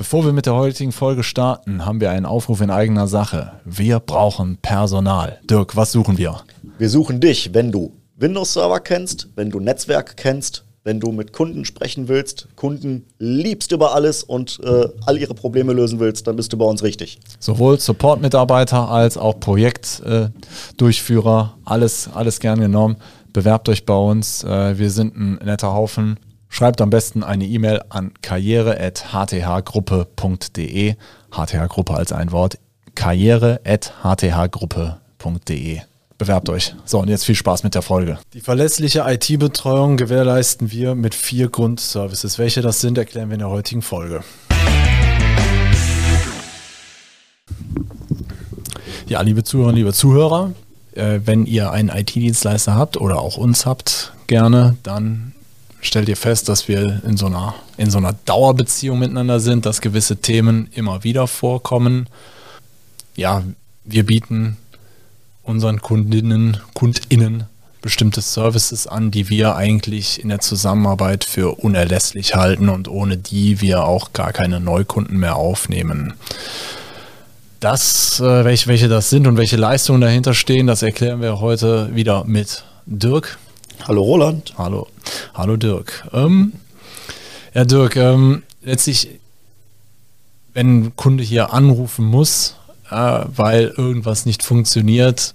Bevor wir mit der heutigen Folge starten, haben wir einen Aufruf in eigener Sache. Wir brauchen Personal. Dirk, was suchen wir? Wir suchen dich, wenn du Windows-Server kennst, wenn du Netzwerk kennst, wenn du mit Kunden sprechen willst, Kunden liebst über alles und äh, all ihre Probleme lösen willst, dann bist du bei uns richtig. Sowohl Support-Mitarbeiter als auch Projektdurchführer, äh, alles, alles gern genommen. Bewerbt euch bei uns. Äh, wir sind ein netter Haufen. Schreibt am besten eine E-Mail an karriere.hthgruppe.de. HTH-Gruppe als ein Wort. karriere.hthgruppe.de. Bewerbt euch. So, und jetzt viel Spaß mit der Folge. Die verlässliche IT-Betreuung gewährleisten wir mit vier Grundservices. Welche das sind, erklären wir in der heutigen Folge. Ja, liebe Zuhörerinnen, liebe Zuhörer, äh, wenn ihr einen IT-Dienstleister habt oder auch uns habt, gerne, dann stellt ihr fest, dass wir in so einer, in so einer Dauerbeziehung miteinander sind, dass gewisse Themen immer wieder vorkommen. Ja, wir bieten unseren Kundinnen, KundInnen bestimmte Services an, die wir eigentlich in der Zusammenarbeit für unerlässlich halten und ohne die wir auch gar keine Neukunden mehr aufnehmen. Das, äh, welche, welche das sind und welche Leistungen dahinter stehen, das erklären wir heute wieder mit Dirk. Hallo Roland. Hallo, hallo Dirk. Ähm, ja, Dirk, ähm, letztlich, wenn ein Kunde hier anrufen muss, äh, weil irgendwas nicht funktioniert,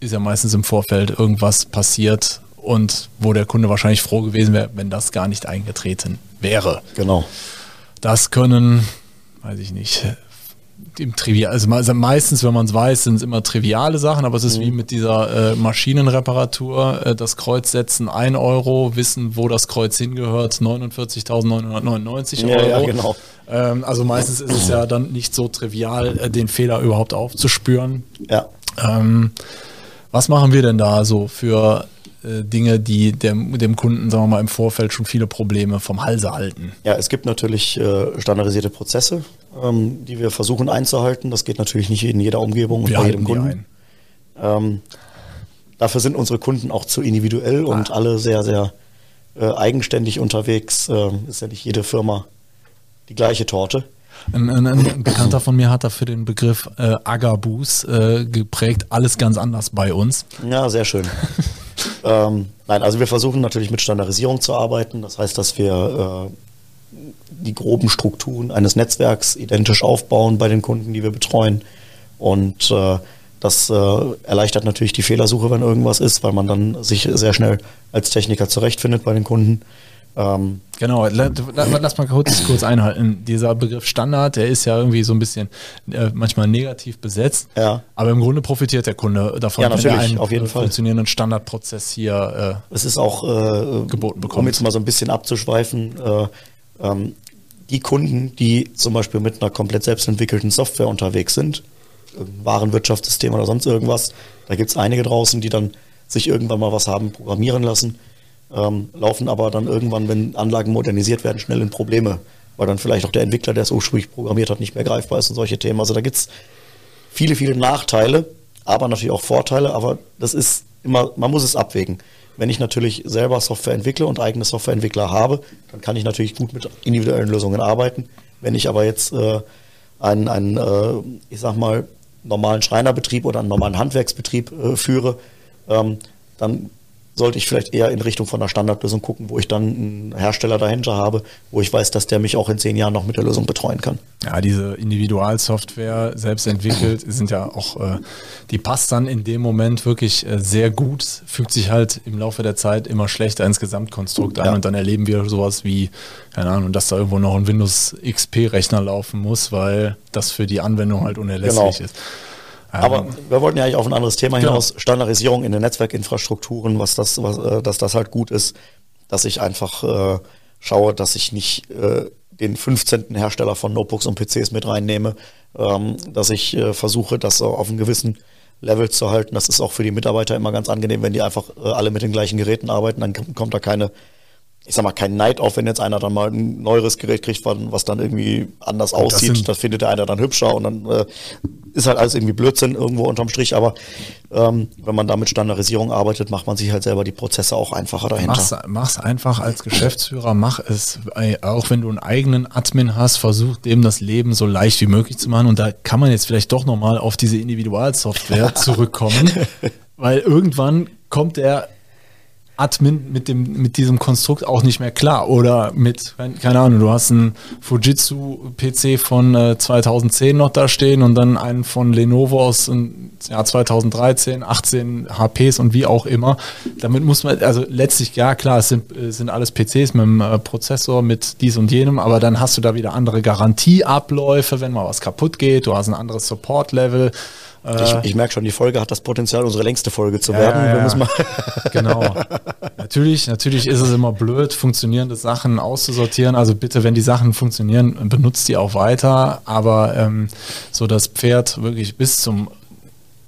ist ja meistens im Vorfeld irgendwas passiert und wo der Kunde wahrscheinlich froh gewesen wäre, wenn das gar nicht eingetreten wäre. Genau. Das können, weiß ich nicht, im Trivial, also meistens, wenn man es weiß, sind es immer triviale Sachen, aber es ist mhm. wie mit dieser äh, Maschinenreparatur, äh, das Kreuz setzen 1 Euro, wissen, wo das Kreuz hingehört, 49.999 Euro. Ja, ja, genau. Ähm, also meistens ist es ja dann nicht so trivial, äh, den Fehler überhaupt aufzuspüren. Ja. Ähm, was machen wir denn da so für äh, Dinge, die dem, dem, Kunden, sagen wir mal, im Vorfeld schon viele Probleme vom Halse halten? Ja, es gibt natürlich äh, standardisierte Prozesse, ähm, die wir versuchen einzuhalten. Das geht natürlich nicht in jeder Umgebung und wir bei jedem Kunden. Ähm, dafür sind unsere Kunden auch zu individuell ah. und alle sehr, sehr äh, eigenständig unterwegs. Äh, ist ja nicht jede Firma die gleiche Torte. Ein, ein, ein, Bekannter von mir hat dafür den Begriff äh, Agabus äh, geprägt. Alles ganz anders bei uns. Ja, sehr schön. ähm, nein, also wir versuchen natürlich mit Standardisierung zu arbeiten. Das heißt, dass wir äh, die groben Strukturen eines Netzwerks identisch aufbauen bei den Kunden, die wir betreuen. Und äh, das äh, erleichtert natürlich die Fehlersuche, wenn irgendwas ist, weil man dann sich sehr schnell als Techniker zurechtfindet bei den Kunden. Ähm, genau, lass mal kurz, kurz einhalten. Dieser Begriff Standard, der ist ja irgendwie so ein bisschen äh, manchmal negativ besetzt, ja. aber im Grunde profitiert der Kunde davon, ja, natürlich, wenn er einen auf jeden funktionierenden Standardprozess hier äh, es ist auch äh, geboten bekommt. Um jetzt mal so ein bisschen abzuschweifen, äh, ähm, die Kunden, die zum Beispiel mit einer komplett selbstentwickelten Software unterwegs sind, Warenwirtschaftssystem oder sonst irgendwas, da gibt es einige draußen, die dann sich irgendwann mal was haben programmieren lassen ähm, laufen aber dann irgendwann, wenn Anlagen modernisiert werden, schnell in Probleme, weil dann vielleicht auch der Entwickler, der es ursprünglich programmiert hat, nicht mehr greifbar ist und solche Themen. Also da gibt es viele, viele Nachteile, aber natürlich auch Vorteile, aber das ist immer, man muss es abwägen. Wenn ich natürlich selber Software entwickle und eigene Softwareentwickler habe, dann kann ich natürlich gut mit individuellen Lösungen arbeiten. Wenn ich aber jetzt äh, einen, einen äh, ich sag mal, normalen Schreinerbetrieb oder einen normalen Handwerksbetrieb äh, führe, ähm, dann sollte ich vielleicht eher in Richtung von einer Standardlösung gucken, wo ich dann einen Hersteller dahinter habe, wo ich weiß, dass der mich auch in zehn Jahren noch mit der Lösung betreuen kann. Ja, diese Individualsoftware selbst entwickelt sind ja auch, äh, die passt dann in dem Moment wirklich äh, sehr gut, fügt sich halt im Laufe der Zeit immer schlechter ins Gesamtkonstrukt ein ja. und dann erleben wir sowas wie, keine Ahnung, dass da irgendwo noch ein Windows XP-Rechner laufen muss, weil das für die Anwendung halt unerlässlich genau. ist. Aber ähm, wir wollten ja eigentlich auf ein anderes Thema genau. hinaus. Standardisierung in den Netzwerkinfrastrukturen, was das, was, äh, dass das halt gut ist, dass ich einfach äh, schaue, dass ich nicht äh, den 15. Hersteller von Notebooks und PCs mit reinnehme, ähm, dass ich äh, versuche, das auf einem gewissen Level zu halten. Das ist auch für die Mitarbeiter immer ganz angenehm, wenn die einfach äh, alle mit den gleichen Geräten arbeiten, dann kommt da keine ich sag mal, kein Neid auf, wenn jetzt einer dann mal ein neueres Gerät kriegt, was dann irgendwie anders aussieht. Das, das findet der einer dann hübscher und dann äh, ist halt alles irgendwie Blödsinn irgendwo unterm Strich, aber ähm, wenn man da mit Standardisierung arbeitet, macht man sich halt selber die Prozesse auch einfacher dahinter. Mach's, mach's einfach als Geschäftsführer, mach es, auch wenn du einen eigenen Admin hast, versuch dem das Leben so leicht wie möglich zu machen und da kann man jetzt vielleicht doch nochmal auf diese Individualsoftware zurückkommen, weil irgendwann kommt der Admin mit dem mit diesem Konstrukt auch nicht mehr klar. Oder mit keine Ahnung du hast einen Fujitsu PC von äh, 2010 noch da stehen und dann einen von Lenovo aus dem Jahr 2013 18 HPs und wie auch immer. Damit muss man also letztlich ja klar es sind es sind alles PCs mit einem äh, Prozessor mit dies und jenem aber dann hast du da wieder andere Garantieabläufe wenn mal was kaputt geht du hast ein anderes Support Level ich, äh, ich merke schon, die Folge hat das Potenzial, unsere längste Folge zu ja, werden. Ja, ja. genau. natürlich, natürlich ist es immer blöd, funktionierende Sachen auszusortieren. Also bitte, wenn die Sachen funktionieren, benutzt die auch weiter. Aber ähm, so das Pferd wirklich bis zum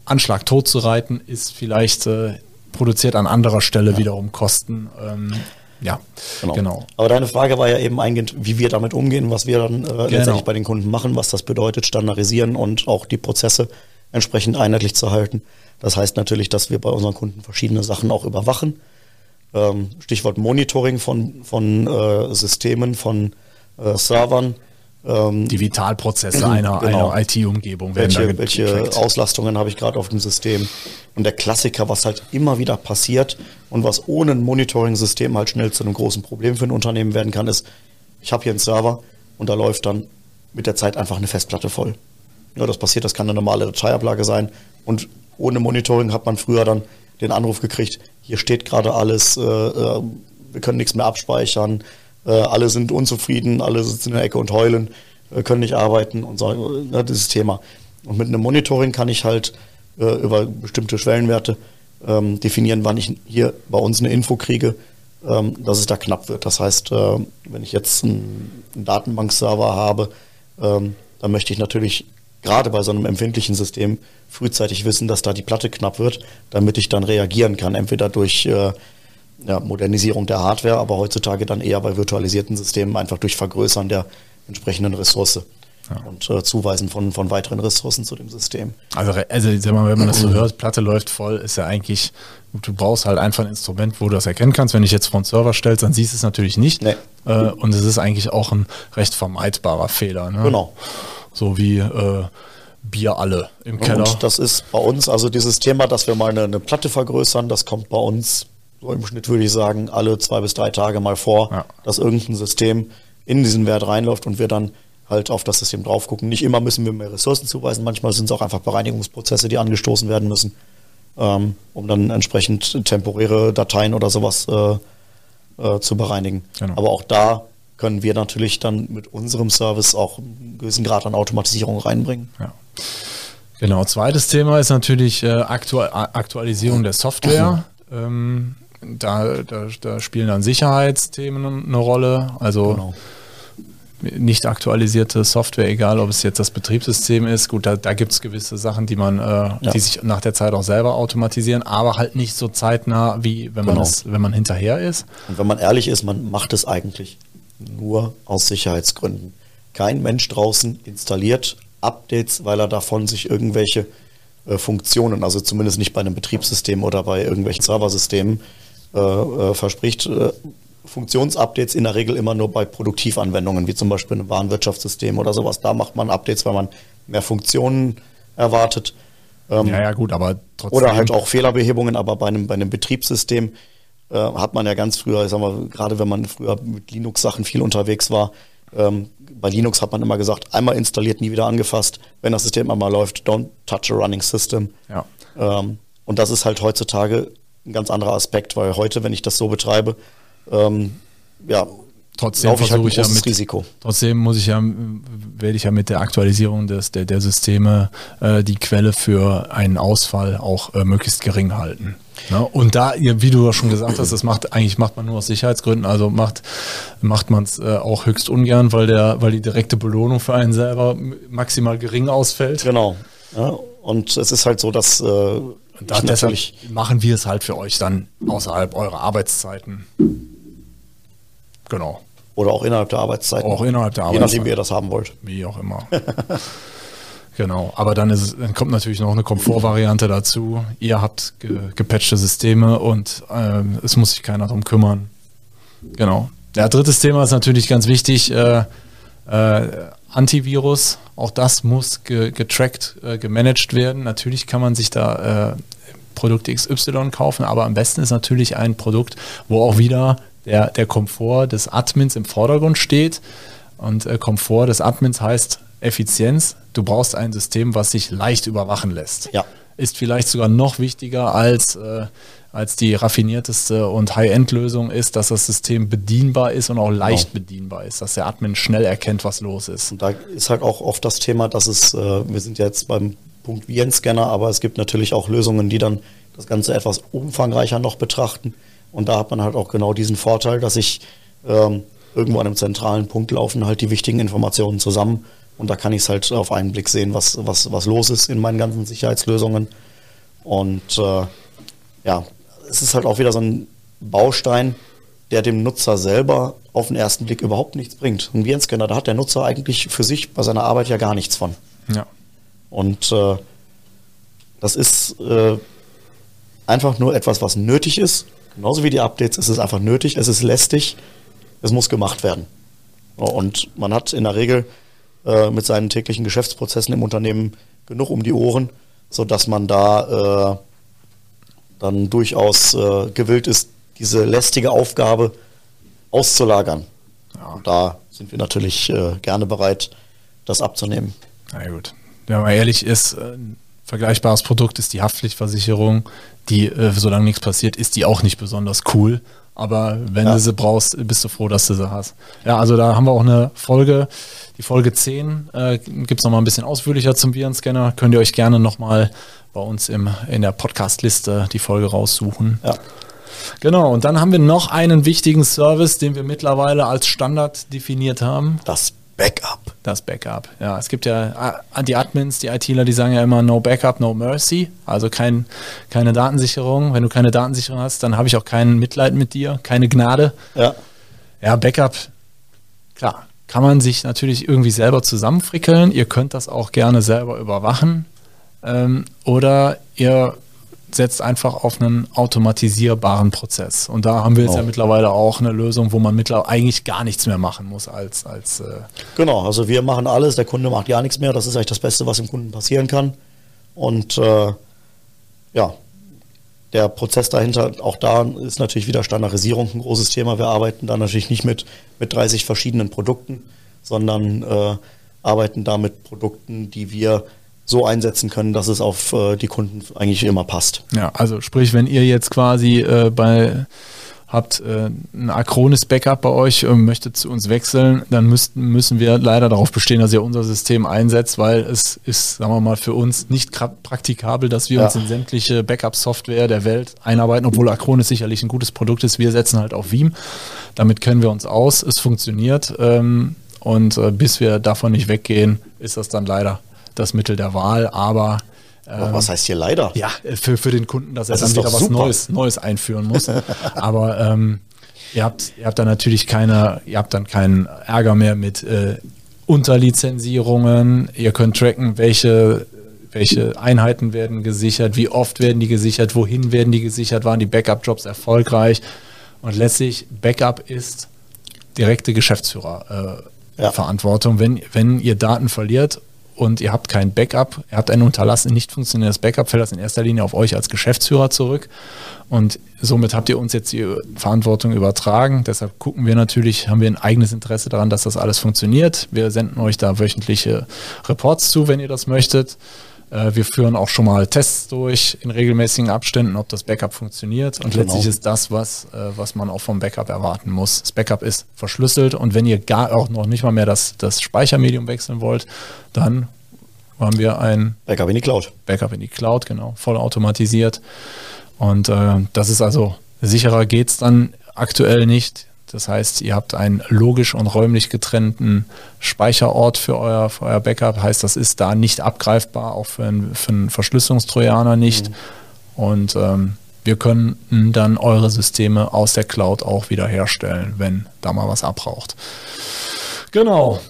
Anschlag tot zu reiten, ist vielleicht äh, produziert an anderer Stelle wiederum Kosten. Ähm, ja, genau. genau. Aber deine Frage war ja eben eingehend, wie wir damit umgehen, was wir dann äh, genau. letztendlich bei den Kunden machen, was das bedeutet, standardisieren und auch die Prozesse entsprechend einheitlich zu halten. Das heißt natürlich, dass wir bei unseren Kunden verschiedene Sachen auch überwachen. Ähm, Stichwort Monitoring von, von äh, Systemen, von äh, Servern. Ähm, die Vitalprozesse einer, genau. einer IT-Umgebung werden welche, da welche Auslastungen habe ich gerade auf dem System? Und der Klassiker, was halt immer wieder passiert und was ohne ein Monitoring-System halt schnell zu einem großen Problem für ein Unternehmen werden kann, ist, ich habe hier einen Server und da läuft dann mit der Zeit einfach eine Festplatte voll. Ja, das passiert, das kann eine normale Dateiablage sein. Und ohne Monitoring hat man früher dann den Anruf gekriegt, hier steht gerade alles, äh, äh, wir können nichts mehr abspeichern, äh, alle sind unzufrieden, alle sitzen in der Ecke und heulen, äh, können nicht arbeiten und so, ne, dieses Thema. Und mit einem Monitoring kann ich halt äh, über bestimmte Schwellenwerte ähm, definieren, wann ich hier bei uns eine Info kriege, ähm, dass es da knapp wird. Das heißt, äh, wenn ich jetzt einen, einen Datenbankserver habe, ähm, dann möchte ich natürlich gerade bei so einem empfindlichen System frühzeitig wissen, dass da die Platte knapp wird, damit ich dann reagieren kann. Entweder durch äh, ja, Modernisierung der Hardware, aber heutzutage dann eher bei virtualisierten Systemen einfach durch Vergrößern der entsprechenden Ressource. Ja. und äh, Zuweisen von, von weiteren Ressourcen zu dem System. Also, also sag mal, wenn man das so hört, Platte läuft voll, ist ja eigentlich, du brauchst halt einfach ein Instrument, wo du das erkennen kannst. Wenn ich jetzt vor einen Server stellst, dann siehst du es natürlich nicht. Nee. Äh, und es ist eigentlich auch ein recht vermeidbarer Fehler. Ne? Genau so wie äh, Bier alle im Keller. Und das ist bei uns, also dieses Thema, dass wir mal eine, eine, Platte vergrößern, das kommt bei uns so im Schnitt, würde ich sagen, alle zwei bis drei Tage mal vor, ja. dass irgendein System in diesen Wert reinläuft und wir dann halt auf das System drauf gucken. Nicht immer müssen wir mehr Ressourcen zuweisen, manchmal sind es auch einfach Bereinigungsprozesse, die angestoßen werden müssen, ähm, um dann entsprechend temporäre Dateien oder sowas äh, äh, zu bereinigen. Genau. Aber auch da können wir natürlich dann mit unserem Service auch einen gewissen Grad an Automatisierung reinbringen. Ja. Genau, zweites Thema ist natürlich äh, Aktual Aktualisierung der Software. Ähm, da, da, da, spielen dann Sicherheitsthemen eine Rolle. Also genau. nicht aktualisierte Software, egal ob es jetzt das Betriebssystem ist. Gut, da, da gibt es gewisse Sachen, die man, äh, ja. die sich nach der Zeit auch selber automatisieren, aber halt nicht so zeitnah, wie wenn man, genau. das, wenn man hinterher ist. Und wenn man ehrlich ist, man macht es eigentlich nur aus Sicherheitsgründen. Kein Mensch draußen installiert Updates, weil er davon sich irgendwelche äh, Funktionen, also zumindest nicht bei einem Betriebssystem oder bei irgendwelchen Serversystemen, äh, äh, verspricht. Äh, Funktionsupdates in der Regel immer nur bei Produktivanwendungen, wie zum Beispiel ein Warenwirtschaftssystem oder sowas. Da macht man Updates, weil man mehr Funktionen erwartet. Ähm, ja, ja, gut, aber trotzdem. Oder halt auch Fehlerbehebungen, aber bei einem, bei einem Betriebssystem äh, hat man ja ganz früher, ich sag mal, gerade wenn man früher mit Linux-Sachen viel unterwegs war, ähm, bei Linux hat man immer gesagt, einmal installiert, nie wieder angefasst. Wenn das System einmal läuft, don't touch a running system. Ja. Ähm, und das ist halt heutzutage ein ganz anderer Aspekt, weil heute, wenn ich das so betreibe, ähm, ja, trotzdem ich halt ich ja mit, Risiko. Trotzdem muss ich ja, werde ich ja mit der Aktualisierung des, der, der Systeme äh, die Quelle für einen Ausfall auch äh, möglichst gering halten. Ne? und da, wie du schon gesagt hast, das macht eigentlich macht man nur aus Sicherheitsgründen, also macht, macht man es äh, auch höchst ungern, weil der, weil die direkte Belohnung für einen selber maximal gering ausfällt. Genau. Ja, und es ist halt so, dass äh, da deshalb machen wir es halt für euch dann außerhalb eurer Arbeitszeiten. Genau. Oder auch innerhalb der Arbeitszeiten. Auch innerhalb der Arbeitszeiten. Je nachdem, wie ihr das haben wollt. Wie auch immer. Genau, aber dann, ist, dann kommt natürlich noch eine Komfortvariante dazu. Ihr habt ge gepatchte Systeme und äh, es muss sich keiner darum kümmern. Genau. Der drittes Thema ist natürlich ganz wichtig. Äh, äh, Antivirus, auch das muss ge getrackt, äh, gemanagt werden. Natürlich kann man sich da äh, Produkt XY kaufen, aber am besten ist natürlich ein Produkt, wo auch wieder der, der Komfort des Admins im Vordergrund steht. Und äh, Komfort des Admins heißt Effizienz. Du brauchst ein System, was sich leicht überwachen lässt. Ja. Ist vielleicht sogar noch wichtiger als, äh, als die raffinierteste und High-End-Lösung ist, dass das System bedienbar ist und auch leicht genau. bedienbar ist, dass der Admin schnell erkennt, was los ist. Und da ist halt auch oft das Thema, dass es, äh, wir sind jetzt beim Punkt Virenscanner, aber es gibt natürlich auch Lösungen, die dann das Ganze etwas umfangreicher noch betrachten. Und da hat man halt auch genau diesen Vorteil, dass ich ähm, irgendwo an einem zentralen Punkt laufen halt die wichtigen Informationen zusammen. Und da kann ich es halt auf einen Blick sehen, was, was, was los ist in meinen ganzen Sicherheitslösungen. Und äh, ja, es ist halt auch wieder so ein Baustein, der dem Nutzer selber auf den ersten Blick überhaupt nichts bringt. Ein Virenscanner, da hat der Nutzer eigentlich für sich bei seiner Arbeit ja gar nichts von. Ja. Und äh, das ist äh, einfach nur etwas, was nötig ist. Genauso wie die Updates ist es einfach nötig, es ist lästig, es muss gemacht werden. Und man hat in der Regel äh, mit seinen täglichen Geschäftsprozessen im Unternehmen genug um die Ohren, sodass man da äh, dann durchaus äh, gewillt ist, diese lästige Aufgabe auszulagern. Ja. Da sind wir natürlich äh, gerne bereit, das abzunehmen. Na gut. Wenn man ehrlich ist, äh, vergleichbares Produkt ist die Haftpflichtversicherung. Die, äh, solange nichts passiert, ist die auch nicht besonders cool. Aber wenn ja. du sie brauchst, bist du froh, dass du sie hast. Ja, also da haben wir auch eine Folge, die Folge 10, äh, gibt es nochmal ein bisschen ausführlicher zum Virenscanner. Könnt ihr euch gerne nochmal bei uns im, in der Podcast-Liste die Folge raussuchen. Ja. Genau, und dann haben wir noch einen wichtigen Service, den wir mittlerweile als Standard definiert haben. Das Backup. Das Backup, ja. Es gibt ja äh, die Admins, die ITler, die sagen ja immer No Backup, No Mercy. Also kein, keine Datensicherung. Wenn du keine Datensicherung hast, dann habe ich auch kein Mitleid mit dir, keine Gnade. Ja. Ja, Backup, klar, kann man sich natürlich irgendwie selber zusammenfrickeln. Ihr könnt das auch gerne selber überwachen. Ähm, oder ihr setzt einfach auf einen automatisierbaren Prozess. Und da haben wir jetzt genau. ja mittlerweile auch eine Lösung, wo man mittlerweile eigentlich gar nichts mehr machen muss als. als äh genau, also wir machen alles, der Kunde macht gar nichts mehr. Das ist eigentlich das Beste, was dem Kunden passieren kann. Und äh, ja, der Prozess dahinter, auch da ist natürlich wieder Standardisierung ein großes Thema. Wir arbeiten da natürlich nicht mit, mit 30 verschiedenen Produkten, sondern äh, arbeiten da mit Produkten, die wir so einsetzen können, dass es auf äh, die Kunden eigentlich immer passt. Ja, also sprich, wenn ihr jetzt quasi äh, bei habt äh, ein Acronis Backup bei euch und möchtet zu uns wechseln, dann müssten, müssen wir leider darauf bestehen, dass ihr unser System einsetzt, weil es ist, sagen wir mal, für uns nicht praktikabel, dass wir ja. uns in sämtliche Backup-Software der Welt einarbeiten, obwohl Acronis sicherlich ein gutes Produkt ist. Wir setzen halt auf Veeam. Damit kennen wir uns aus. Es funktioniert. Ähm, und äh, bis wir davon nicht weggehen, ist das dann leider das Mittel der Wahl, aber ähm, was heißt hier leider? Ja, für, für den Kunden, dass das er dann wieder was Neues, Neues einführen muss. aber ähm, ihr habt, ihr habt dann natürlich keine, ihr habt dann keinen Ärger mehr mit äh, Unterlizenzierungen. Ihr könnt tracken, welche, welche Einheiten werden gesichert, wie oft werden die gesichert, wohin werden die gesichert, waren die Backup-Jobs erfolgreich. Und letztlich, Backup ist direkte Geschäftsführerverantwortung. Äh, ja. Wenn, wenn ihr Daten verliert und ihr habt kein Backup, ihr habt ein unterlassen, nicht funktionierendes Backup, fällt das in erster Linie auf euch als Geschäftsführer zurück. Und somit habt ihr uns jetzt die Verantwortung übertragen. Deshalb gucken wir natürlich, haben wir ein eigenes Interesse daran, dass das alles funktioniert. Wir senden euch da wöchentliche Reports zu, wenn ihr das möchtet. Äh, wir führen auch schon mal Tests durch in regelmäßigen Abständen, ob das Backup funktioniert. Und genau. letztlich ist das, was, äh, was man auch vom Backup erwarten muss. Das Backup ist verschlüsselt und wenn ihr gar auch noch nicht mal mehr das, das Speichermedium wechseln wollt, dann haben wir ein Backup in die Cloud. Backup in die Cloud, genau, voll automatisiert. Und äh, das ist also sicherer geht es dann aktuell nicht. Das heißt, ihr habt einen logisch und räumlich getrennten Speicherort für euer, für euer Backup. Heißt, das ist da nicht abgreifbar, auch für einen, für einen Verschlüsselungstrojaner nicht. Mhm. Und ähm, wir können dann eure Systeme aus der Cloud auch wieder herstellen, wenn da mal was abraucht. Genau.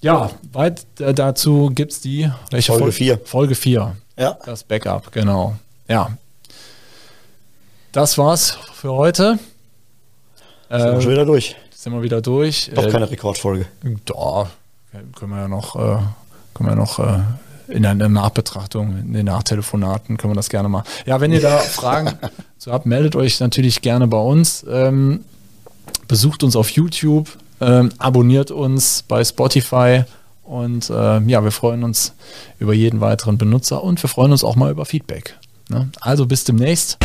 Ja, weit äh, dazu gibt es die welche Folge 4. Folge 4. Ja. Das Backup, genau. Ja. Das war's für heute. Sind äh, wir schon wieder durch. Sind wir wieder durch. Doch äh, keine Rekordfolge. Da können wir ja noch, äh, können wir noch äh, in der Nachbetrachtung, in den Nachtelefonaten können wir das gerne mal. Ja, wenn ihr da Fragen zu habt, meldet euch natürlich gerne bei uns. Ähm, besucht uns auf YouTube, ähm, abonniert uns bei Spotify und äh, ja, wir freuen uns über jeden weiteren Benutzer und wir freuen uns auch mal über Feedback. Ne? Also bis demnächst.